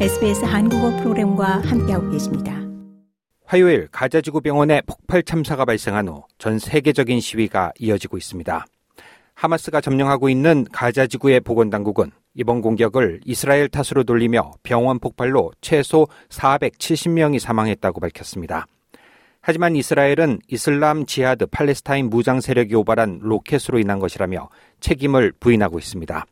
SBS 한국어 프로그램과 함께하고 계십니다. 화요일 가자지구 병원에 폭발 참사가 발생한 후 전 세계적인 시위가 이어지고 있습니다. 하마스가 점령하고 있는 가자지구의 보건당국은 이번 공격을 이스라엘 탓으로 돌리며 병원 폭발로 최소 470명이 사망했다고 밝혔습니다. 하지만 이스라엘은 이슬람 지하드 팔레스타인 무장 세력이 오발한 로켓으로 인한 것이라며 책임을 부인하고 있습니다.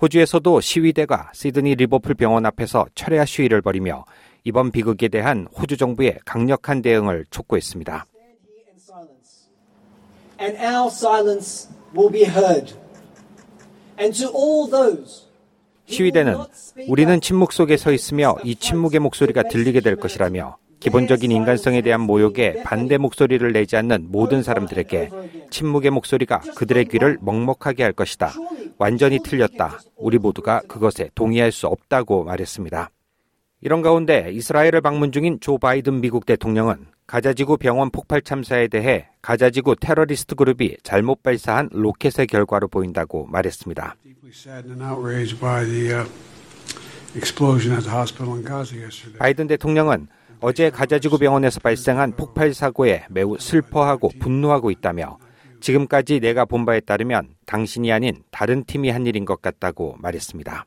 호주에서도 시위대가 시드니 리버풀 병원 앞에서 철야 시위를 벌이며 이번 비극에 대한 호주 정부의 강력한 대응을 촉구했습니다. 시위대는 우리는 침묵 속에 서 있으며 이 침묵의 목소리가 들리게 될 것이라며 기본적인 인간성에 대한 모욕에 반대 목소리를 내지 않는 모든 사람들에게 침묵의 목소리가 그들의 귀를 먹먹하게 할 것이다. 완전히 틀렸다. 우리 모두가 그것에 동의할 수 없다고 말했습니다. 이런 가운데 이스라엘을 방문 중인 조 바이든 미국 대통령은 가자지구 병원 폭발 참사에 대해 가자지구 테러리스트 그룹이 잘못 발사한 로켓의 결과로 보인다고 말했습니다. 바이든 대통령은 어제 가자지구 병원에서 발생한 폭발 사고에 매우 슬퍼하고 분노하고 있다며 지금까지 내가 본 바에 따르면 당신이 아닌 다른 팀이 한 일인 것 같다고 말했습니다.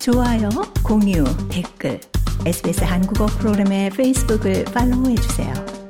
좋아요, 공유, 댓글, SBS 한국어 프로그램의 페이스북을 팔로우해 주세요.